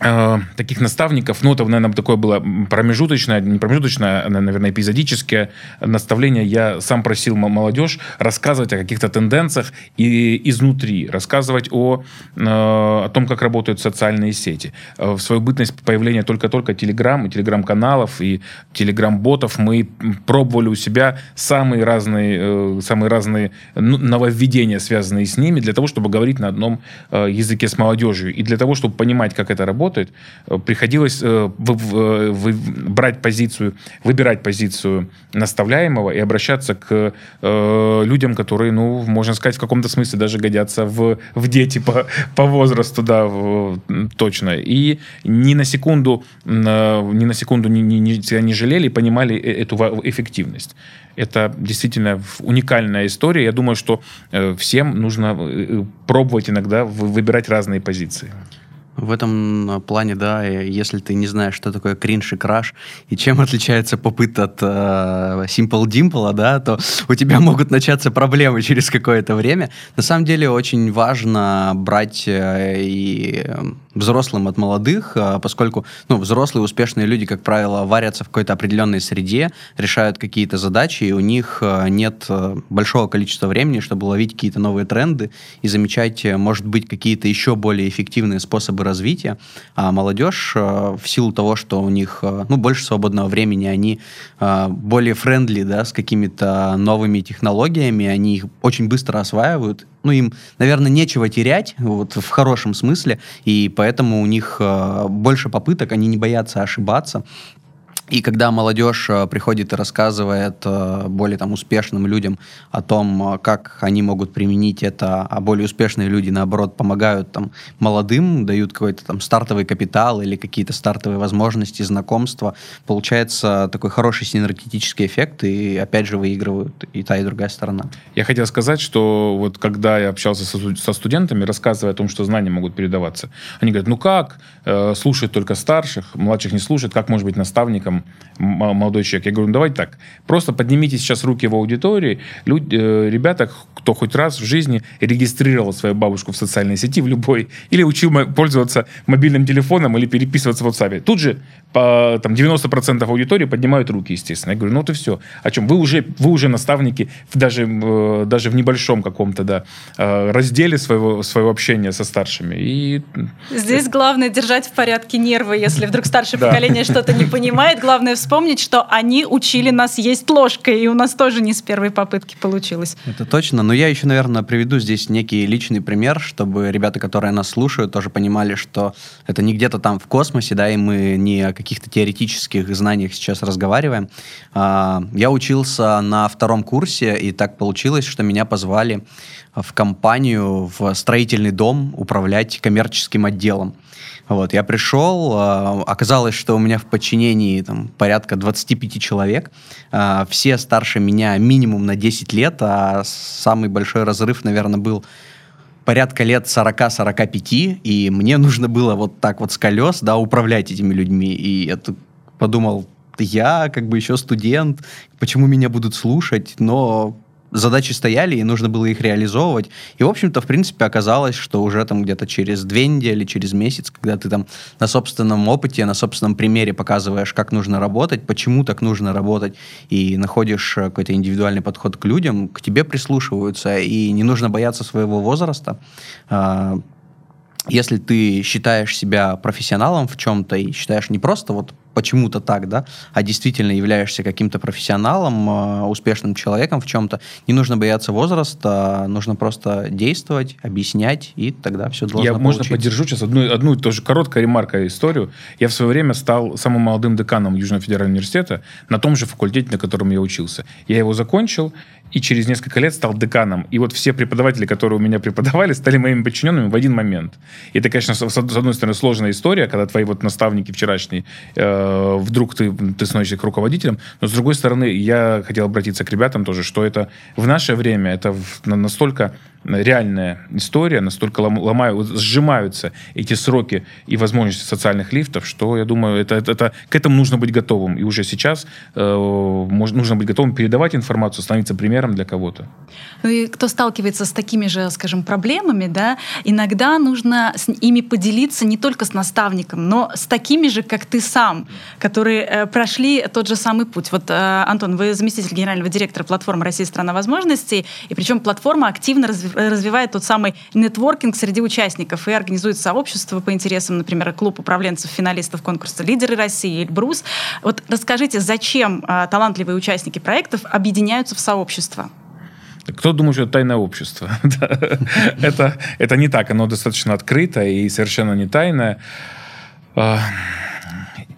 Speaker 2: Э, таких наставников, ну, это, наверное, такое было промежуточное, не промежуточное, а, наверное, эпизодическое наставление. Я сам просил молодежь рассказывать о каких-то тенденциях и изнутри, рассказывать о, э, о том, как работают социальные сети. Э, в свою бытность появления только-только Телеграм и Телеграм-каналов и Телеграм-ботов мы пробовали у себя самые разные, самые разные ну, нововведения, связанные с ними, для того, чтобы говорить на одном языке с молодежью и для того, чтобы понимать, как это работает, работает, э, приходилось э, вы, вы, брать позицию, выбирать позицию наставляемого и обращаться к э, людям, которые, ну, можно сказать, в каком-то смысле даже годятся в, в дети по, по возрасту, да, в, точно. И ни на секунду, э, ни на секунду не, не, не, не жалели, понимали эту эффективность. Это действительно уникальная история. Я думаю, что всем нужно пробовать иногда выбирать разные позиции.
Speaker 1: В этом а, плане, да, если ты не знаешь, что такое кринж и краш, и чем отличается попыт от э, Simple Dimple, да, то у тебя могут начаться проблемы через какое-то время. На самом деле очень важно брать э, и взрослым от молодых, э, поскольку ну, взрослые успешные люди, как правило, варятся в какой-то определенной среде, решают какие-то задачи, и у них э, нет э, большого количества времени, чтобы ловить какие-то новые тренды и замечать, может быть, какие-то еще более эффективные способы развития, а молодежь э, в силу того, что у них э, ну, больше свободного времени, они э, более френдли да, с какими-то новыми технологиями, они их очень быстро осваивают, ну, им, наверное, нечего терять, вот, в хорошем смысле, и поэтому у них больше попыток, они не боятся ошибаться, и когда молодежь э, приходит и рассказывает э, более там, успешным людям о том, э, как они могут применить это, а более успешные люди, наоборот, помогают там, молодым, дают какой-то там стартовый капитал или какие-то стартовые возможности, знакомства, получается такой хороший синергетический эффект, и опять же выигрывают и та, и другая сторона.
Speaker 2: Я хотел сказать, что вот когда я общался со, студентами, рассказывая о том, что знания могут передаваться, они говорят, ну как, слушать только старших, младших не слушать, как может быть наставником молодой человек. Я говорю, ну давайте так, просто поднимите сейчас руки в аудитории, люди, э, ребята, кто хоть раз в жизни регистрировал свою бабушку в социальной сети, в любой, или учил пользоваться мобильным телефоном или переписываться в WhatsApp. Тут же по, там, 90% аудитории поднимают руки, естественно. Я говорю, ну вот и все. О чем? Вы уже, вы уже наставники даже, э, даже в небольшом каком-то да, э, разделе своего, своего общения со старшими. И...
Speaker 3: Здесь главное держать в порядке нервы, если вдруг старшее поколение что-то не понимает. Главное вспомнить, что они учили нас есть ложкой, и у нас тоже не с первой попытки получилось.
Speaker 1: Это точно. Но я еще, наверное, приведу здесь некий личный пример, чтобы ребята, которые нас слушают, тоже понимали, что это не где-то там в космосе, да, и мы не каких-то теоретических знаниях сейчас разговариваем. А, я учился на втором курсе, и так получилось, что меня позвали в компанию, в строительный дом управлять коммерческим отделом. Вот, я пришел, а, оказалось, что у меня в подчинении там, порядка 25 человек, а, все старше меня минимум на 10 лет, а самый большой разрыв, наверное, был порядка лет 40-45, и мне нужно было вот так вот с колес, да, управлять этими людьми, и я подумал, я как бы еще студент, почему меня будут слушать, но задачи стояли, и нужно было их реализовывать. И, в общем-то, в принципе, оказалось, что уже там где-то через две недели, через месяц, когда ты там на собственном опыте, на собственном примере показываешь, как нужно работать, почему так нужно работать, и находишь э, какой-то индивидуальный подход к людям, к тебе прислушиваются, и не нужно бояться своего возраста. А, если ты считаешь себя профессионалом в чем-то и считаешь не просто вот почему-то так, да, а действительно являешься каким-то профессионалом, э, успешным человеком в чем-то, не нужно бояться возраста, нужно просто действовать, объяснять, и тогда все должно
Speaker 2: Я,
Speaker 1: получиться.
Speaker 2: можно, поддержу сейчас одну, одну тоже короткая ремарка историю. Я в свое время стал самым молодым деканом Южного федерального университета на том же факультете, на котором я учился. Я его закончил, и через несколько лет стал деканом. И вот все преподаватели, которые у меня преподавали, стали моими подчиненными в один момент. И это, конечно, с, с одной стороны, сложная история, когда твои вот наставники вчерашние, э, вдруг ты, ты становишься руководителем. Но, с другой стороны, я хотел обратиться к ребятам тоже, что это в наше время, это настолько реальная история, настолько ломают, сжимаются эти сроки и возможности социальных лифтов, что, я думаю, это, это, это, к этому нужно быть готовым. И уже сейчас э, нужно быть готовым передавать информацию, становиться примером для кого-то.
Speaker 3: Ну и кто сталкивается с такими же, скажем, проблемами, да, иногда нужно с ими поделиться не только с наставником, но с такими же, как ты сам, которые э, прошли тот же самый путь. Вот, э, Антон, вы заместитель генерального директора платформы «Россия – страна возможностей», и причем платформа активно развивается развивает тот самый нетворкинг среди участников и организует сообщество по интересам, например, клуб управленцев финалистов конкурса «Лидеры России» Эльбрус. Вот расскажите, зачем а, талантливые участники проектов объединяются в сообщество?
Speaker 2: Кто думает, что это тайное общество? это, это не так, оно достаточно открыто и совершенно не тайное.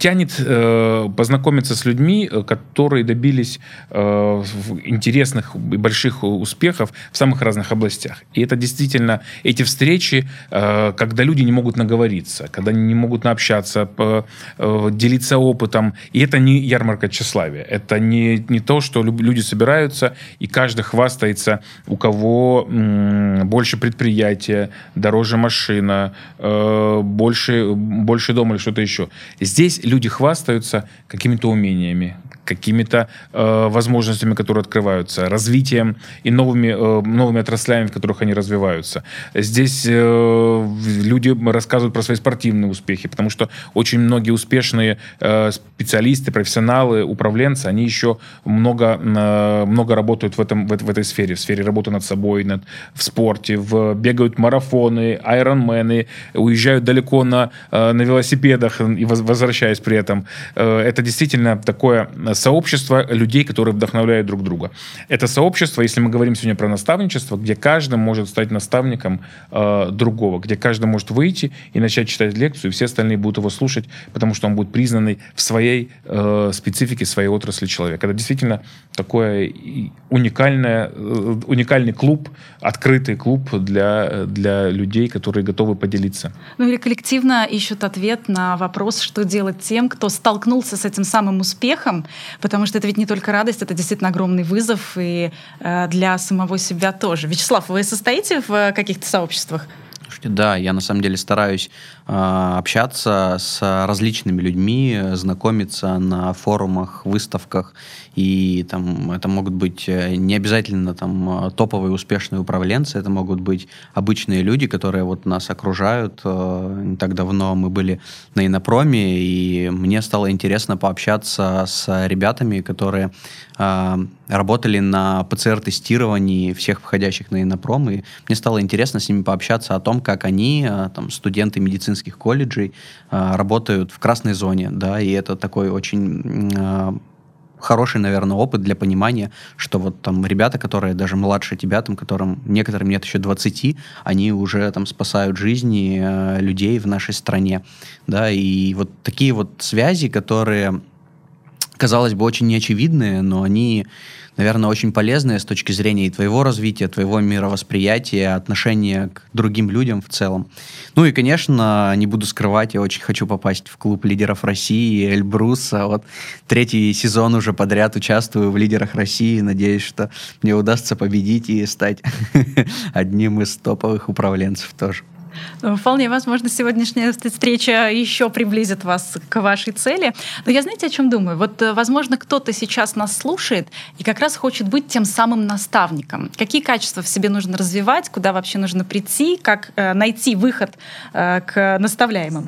Speaker 2: Тянет э, познакомиться с людьми, э, которые добились э, интересных и больших успехов в самых разных областях. И это действительно эти встречи, э, когда люди не могут наговориться, когда они не могут наобщаться, по, э, делиться опытом. И это не ярмарка тщеславия. Это не, не то, что люди собираются, и каждый хвастается, у кого м, больше предприятия, дороже машина, э, больше, больше дома или что-то еще. Здесь люди хвастаются какими-то умениями, какими-то э, возможностями, которые открываются, развитием и новыми, э, новыми отраслями, в которых они развиваются. Здесь э, люди рассказывают про свои спортивные успехи, потому что очень многие успешные э, специалисты, профессионалы, управленцы, они еще много, э, много работают в, этом, в, в этой сфере, в сфере работы над собой, над, в спорте, в, бегают марафоны, айронмены, уезжают далеко на, э, на велосипедах и возвращаясь при этом. Э, это действительно такое сообщество людей, которые вдохновляют друг друга. Это сообщество, если мы говорим сегодня про наставничество, где каждый может стать наставником э, другого, где каждый может выйти и начать читать лекцию, и все остальные будут его слушать, потому что он будет признанный в своей э, специфике, своей отрасли человека. Это действительно такое уникальное, э, уникальный клуб, открытый клуб для, для людей, которые готовы поделиться.
Speaker 3: Ну или коллективно ищут ответ на вопрос, что делать тем, кто столкнулся с этим самым успехом, потому что это ведь не только радость, это действительно огромный вызов и э, для самого себя тоже. Вячеслав, вы состоите в э, каких-то сообществах?
Speaker 1: Да, я на самом деле стараюсь общаться с различными людьми, знакомиться на форумах, выставках и там это могут быть э, не обязательно там э, топовые успешные управленцы, это могут быть обычные люди, которые вот нас окружают. Э, не так давно мы были на Инопроме, и мне стало интересно пообщаться с ребятами, которые работали на ПЦР-тестировании всех входящих на Инопром, и мне стало интересно с ними пообщаться о том, как они, там, студенты медицинских колледжей, работают в красной зоне, да, и это такой очень хороший, наверное, опыт для понимания, что вот там ребята, которые даже младше тебя, там, которым некоторым нет еще 20, они уже там спасают жизни э, людей в нашей стране, да, и вот такие вот связи, которые, казалось бы, очень неочевидные, но они наверное, очень полезные с точки зрения и твоего развития, твоего мировосприятия, отношения к другим людям в целом. Ну и, конечно, не буду скрывать, я очень хочу попасть в клуб лидеров России, Эльбруса. Вот третий сезон уже подряд участвую в лидерах России. Надеюсь, что мне удастся победить и стать одним из топовых управленцев тоже.
Speaker 3: Ну, вполне возможно, сегодняшняя встреча еще приблизит вас к вашей цели. Но я знаете, о чем думаю? Вот, э, возможно, кто-то сейчас нас слушает и как раз хочет быть тем самым наставником. Какие качества в себе нужно развивать, куда вообще нужно прийти, как э, найти выход э, к наставляемым?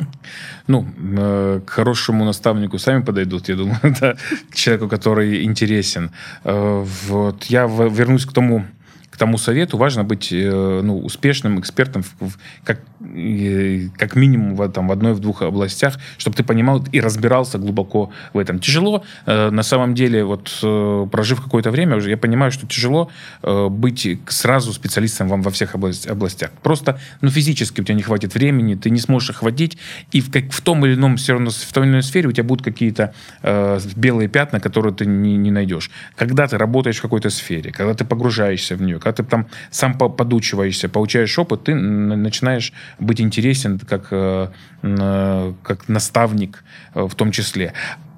Speaker 2: Ну, э, к хорошему наставнику сами подойдут, я думаю, да, к человеку, который интересен. Э, вот я вернусь к тому, к тому совету, важно быть э, ну, успешным экспертом в, в, как, как минимум в, там, в одной, в двух областях, чтобы ты понимал и разбирался глубоко в этом. Тяжело, э, на самом деле, вот э, прожив какое-то время, уже я понимаю, что тяжело быть сразу специалистом вам во всех область, областях. Просто, ну, физически у тебя не хватит времени, ты не сможешь охватить, и в, как, в том или ином все равно в той или иной сфере у тебя будут какие-то э, белые пятна, которые ты не, не найдешь. Когда ты работаешь в какой-то сфере, когда ты погружаешься в нее, когда ты там сам подучиваешься, получаешь опыт, ты начинаешь быть интересен как, э, э, как наставник э, в том числе.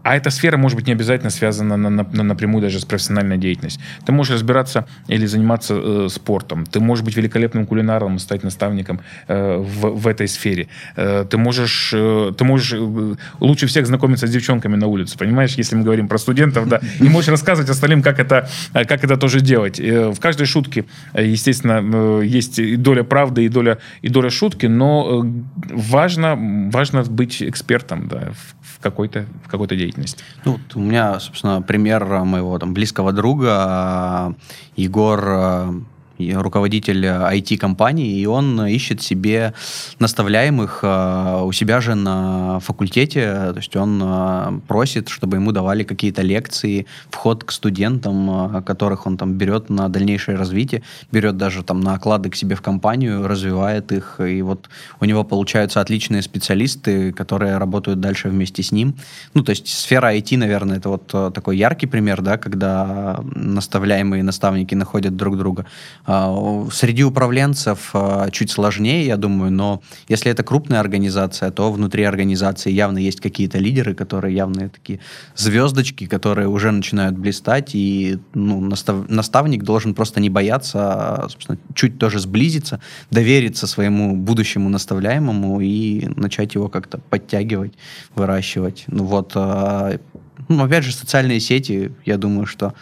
Speaker 2: А эта сфера может быть не обязательно связана на, на, напрямую даже с профессиональной деятельностью. Ты можешь разбираться или заниматься э, спортом. Ты можешь быть великолепным кулинаром, стать наставником э, в, в этой сфере. Э, ты можешь, э, ты можешь э, лучше всех знакомиться с девчонками на улице, понимаешь, если мы говорим про студентов, да, и можешь рассказывать остальным, как это, э, как это тоже делать. Э, в каждой шутке, естественно, э, есть и доля правды, и доля, и доля шутки, но важно, важно быть экспертом да, в, в какой-то в какой-то деятельности.
Speaker 1: Ну, вот у меня, собственно, пример моего там близкого друга Егор руководитель IT-компании, и он ищет себе наставляемых э, у себя же на факультете, то есть он э, просит, чтобы ему давали какие-то лекции, вход к студентам, э, которых он там берет на дальнейшее развитие, берет даже там на оклады к себе в компанию, развивает их, и вот у него получаются отличные специалисты, которые работают дальше вместе с ним. Ну, то есть сфера IT, наверное, это вот такой яркий пример, да, когда наставляемые наставники находят друг друга. А, среди управленцев а, чуть сложнее, я думаю, но если это крупная организация, то внутри организации явно есть какие-то лидеры, которые явные такие звездочки, которые уже начинают блистать, и ну, настав, наставник должен просто не бояться, а, собственно, чуть тоже сблизиться, довериться своему будущему наставляемому и начать его как-то подтягивать, выращивать. Ну вот, ну, опять же, социальные сети, я думаю, что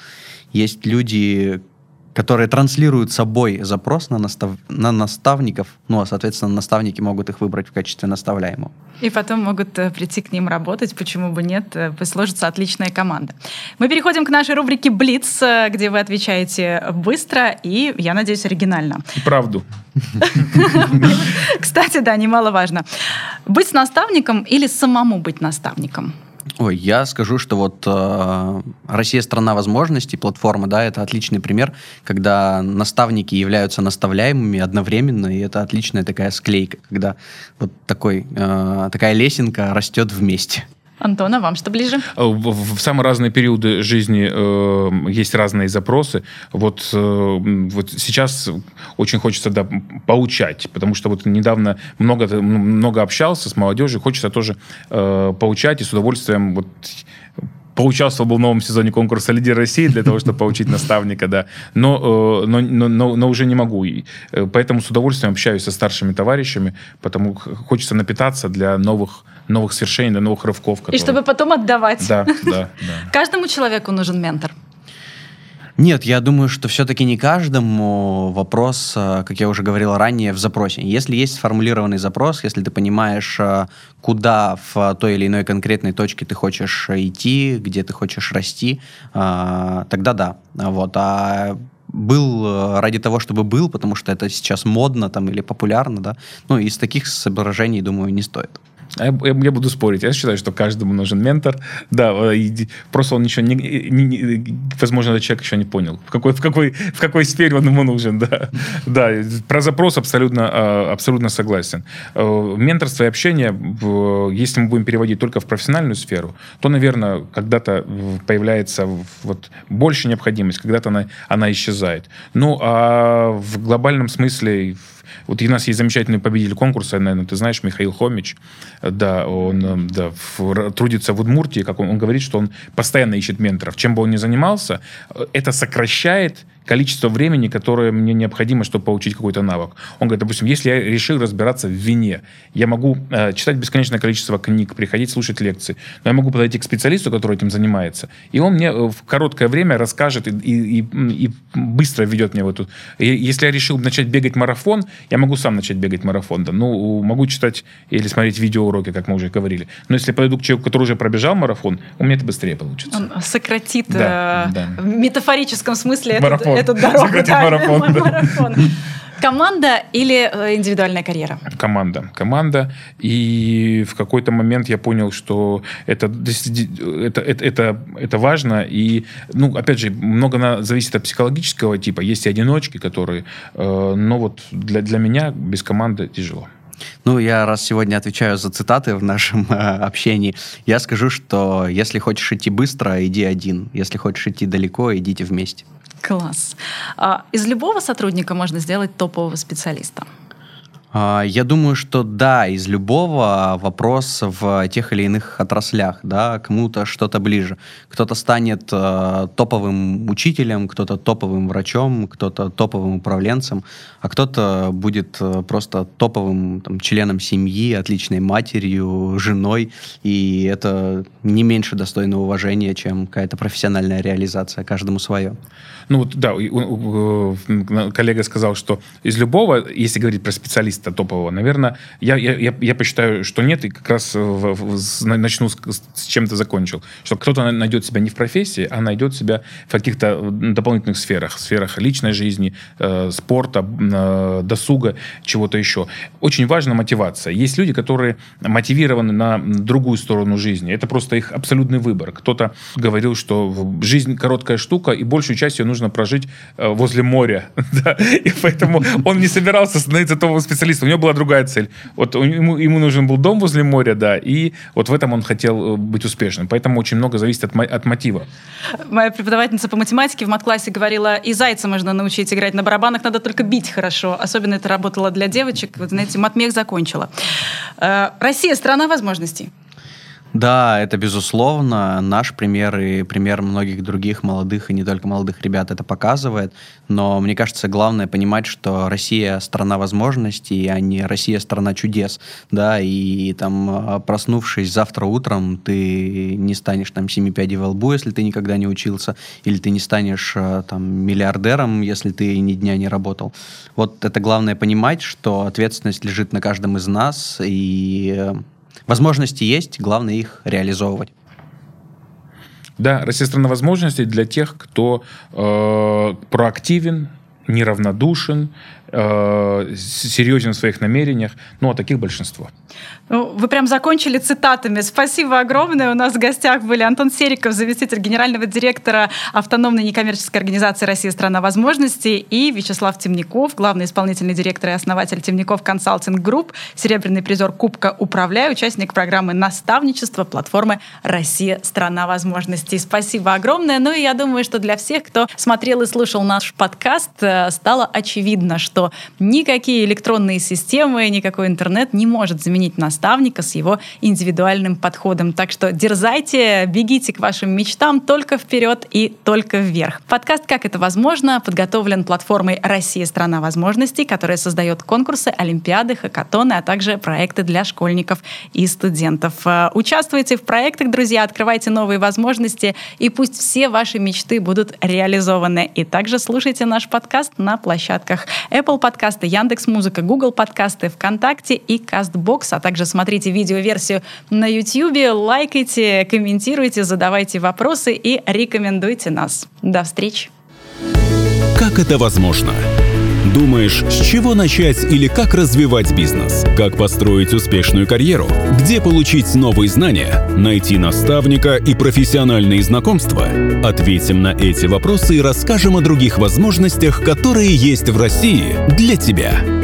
Speaker 1: есть люди, которые транслируют собой запрос на, настав... на наставников, ну, а, соответственно, наставники могут их выбрать в качестве наставляемого.
Speaker 3: И потом могут э, прийти к ним работать, почему бы нет, э, сложится отличная команда. Мы переходим к нашей рубрике «Блиц», э, где вы отвечаете быстро и, я надеюсь, оригинально.
Speaker 2: Правду.
Speaker 3: Кстати, да, немаловажно. Быть наставником или самому быть наставником?
Speaker 1: Ой, я скажу, что вот э, Россия страна возможностей, платформа, да, это отличный пример, когда наставники являются наставляемыми одновременно, и это отличная такая склейка, когда вот такой, э, такая лесенка растет вместе.
Speaker 3: Антон, а вам что ближе?
Speaker 2: Э, в, самые разные периоды жизни э, есть разные запросы. Вот, э, вот сейчас очень хочется да, поучать, потому что вот недавно много, много общался с молодежью, хочется тоже э, поучать и с удовольствием вот поучаствовал в новом сезоне конкурса «Лидер России» для того, чтобы получить наставника, да. Но, э, но, но, но, уже не могу. Э, поэтому с удовольствием общаюсь со старшими товарищами, потому хочется напитаться для новых, новых свершений, для новых рывков.
Speaker 3: Которые... И чтобы потом отдавать.
Speaker 2: Да, да, да.
Speaker 3: Каждому человеку нужен ментор.
Speaker 1: Нет, я думаю, что все-таки не каждому вопрос, э, как я уже говорил ранее, в запросе. Если есть сформулированный запрос, если ты понимаешь, э, куда в той или иной конкретной точке ты хочешь идти, где ты хочешь расти, э, тогда да. Вот. А был ради того, чтобы был, потому что это сейчас модно там или популярно, да. Ну, из таких соображений, думаю, не стоит.
Speaker 2: А я, я, буду спорить. Я считаю, что каждому нужен ментор. Да, э, просто он еще не, не, не возможно, этот человек еще не понял, в какой, в какой, в какой сфере он ему нужен. Да, да про запрос абсолютно, а, абсолютно согласен. Э, менторство и общение, если мы будем переводить только в профессиональную сферу, то, наверное, когда-то появляется вот больше необходимость, когда-то она, она исчезает. Ну, а в глобальном смысле вот у нас есть замечательный победитель конкурса, наверное, ты знаешь, Михаил Хомич. Да, он э, да, в, трудится в Удмуртии, как он, он говорит, что он постоянно ищет менторов. Чем бы он ни занимался, э, это сокращает количество времени, которое мне необходимо, чтобы получить какой-то навык. Он говорит, допустим, если я решил разбираться в вине, я могу э, читать бесконечное количество книг, приходить слушать лекции, но я могу подойти к специалисту, который этим занимается, и он мне э, в короткое время расскажет и, и, и, и быстро ведет меня в эту... И если я решил начать бегать марафон, я могу сам начать бегать марафон, да, ну, могу читать или смотреть видеоуроки, как мы уже говорили. Но если я подойду к человеку, который уже пробежал марафон, у меня это быстрее получится.
Speaker 3: Он сократит да, э, да. в метафорическом смысле
Speaker 2: марафон марафон.
Speaker 3: эту дорогу. Да,
Speaker 2: марафон, да.
Speaker 3: марафон. Команда или э, индивидуальная карьера?
Speaker 2: команда. Команда. И в какой-то момент я понял, что это, это, это, это, это важно. И, ну, опять же, много на, зависит от психологического типа. Есть и одиночки, которые... Э, но вот для, для меня без команды тяжело.
Speaker 1: Ну, я раз сегодня отвечаю за цитаты в нашем э, общении, я скажу, что если хочешь идти быстро, иди один. Если хочешь идти далеко, идите вместе.
Speaker 3: Класс. А, Из любого сотрудника можно сделать топового специалиста.
Speaker 1: А, Я думаю, что да, из любого вопрос в тех или иных отраслях, да, кому-то что-то ближе. Кто-то станет э, топовым учителем, кто-то топовым врачом, кто-то топовым управленцем, а кто-то будет э, просто топовым там, членом семьи, отличной матерью, женой, и это не меньше достойно уважения, чем какая-то профессиональная реализация, каждому свое.
Speaker 2: Ну вот, да, у- коллега сказал, что из любого, если говорить про специалиста топового, наверное, я, я, я, я посчитаю, что нет, и как раз в- в- начну с, с чем ты закончил. Что кто-то на- найдет себя не в профессии, а найдет себя в каких-то э, дополнительных сферах. Сферах личной жизни, э, спорта, э, досуга, чего-то еще. Очень важна мотивация. Есть люди, которые мотивированы на другую сторону жизни. Это просто их абсолютный выбор. Кто-то говорил, что жизнь короткая штука, и большую часть ее нужно прожить э, возле моря. Да? И поэтому он не собирался становиться топовым специалистом. У него была другая цель. Вот ему, ему нужен был дом возле моря, да, и вот в этом он хотел э, быть успешным. Поэтому очень много зависит от, от мотива.
Speaker 3: Моя преподавательница по математике в мат-классе говорила, и зайца можно научить играть на барабанах, надо только бить хорошо. Особенно это работало для девочек. Вот, знаете, матмех закончила. Э, Россия – страна возможностей.
Speaker 1: Да, это безусловно. Наш пример и пример многих других молодых и не только молодых ребят это показывает. Но мне кажется, главное понимать, что Россия страна возможностей, а не Россия страна чудес. Да, и там а, проснувшись завтра утром, ты не станешь там семи пядей во лбу, если ты никогда не учился, или ты не станешь а, там миллиардером, если ты ни дня не работал. Вот это главное понимать, что ответственность лежит на каждом из нас, и э, Возможности есть, главное их реализовывать.
Speaker 2: Да, Россия страна возможностей для тех, кто э, проактивен, неравнодушен, э, серьезен в своих намерениях. Ну, а таких большинство.
Speaker 3: Ну, Вы прям закончили цитатами. Спасибо огромное. У нас в гостях были Антон Сериков, заместитель генерального директора автономной некоммерческой организации «Россия – страна возможностей» и Вячеслав Темников, главный исполнительный директор и основатель Темников Consulting Group, серебряный призер Кубка «Управляй», участник программы наставничества платформы «Россия – страна возможностей». Спасибо огромное. Ну и я думаю, что для всех, кто смотрел и слушал наш подкаст, э, стало очевидно, что никакие электронные системы, никакой интернет не может заменить наставника с его индивидуальным подходом. Так что дерзайте, бегите к вашим мечтам только вперед и только вверх. Подкаст «Как это возможно» подготовлен платформой «Россия – страна возможностей», которая создает конкурсы, олимпиады, хакатоны, а также проекты для школьников и студентов. Э, Участвуйте в проектах, друзья, открывайте новые возможности, и пусть все ваши мечты будут реализованы. И также слушайте наш подкаст на площадках Apple подкасты, Яндекс Музыка, Google подкасты, ВКонтакте и Castbox, а также смотрите видеоверсию на YouTube, лайкайте, комментируйте, задавайте вопросы и рекомендуйте нас. До встречи!
Speaker 4: Как это возможно? Думаешь, с чего начать или как развивать бизнес? Как построить успешную карьеру? Где получить новые знания? Найти наставника и профессиональные знакомства? Ответим на эти вопросы и расскажем о других возможностях, которые есть в России для тебя.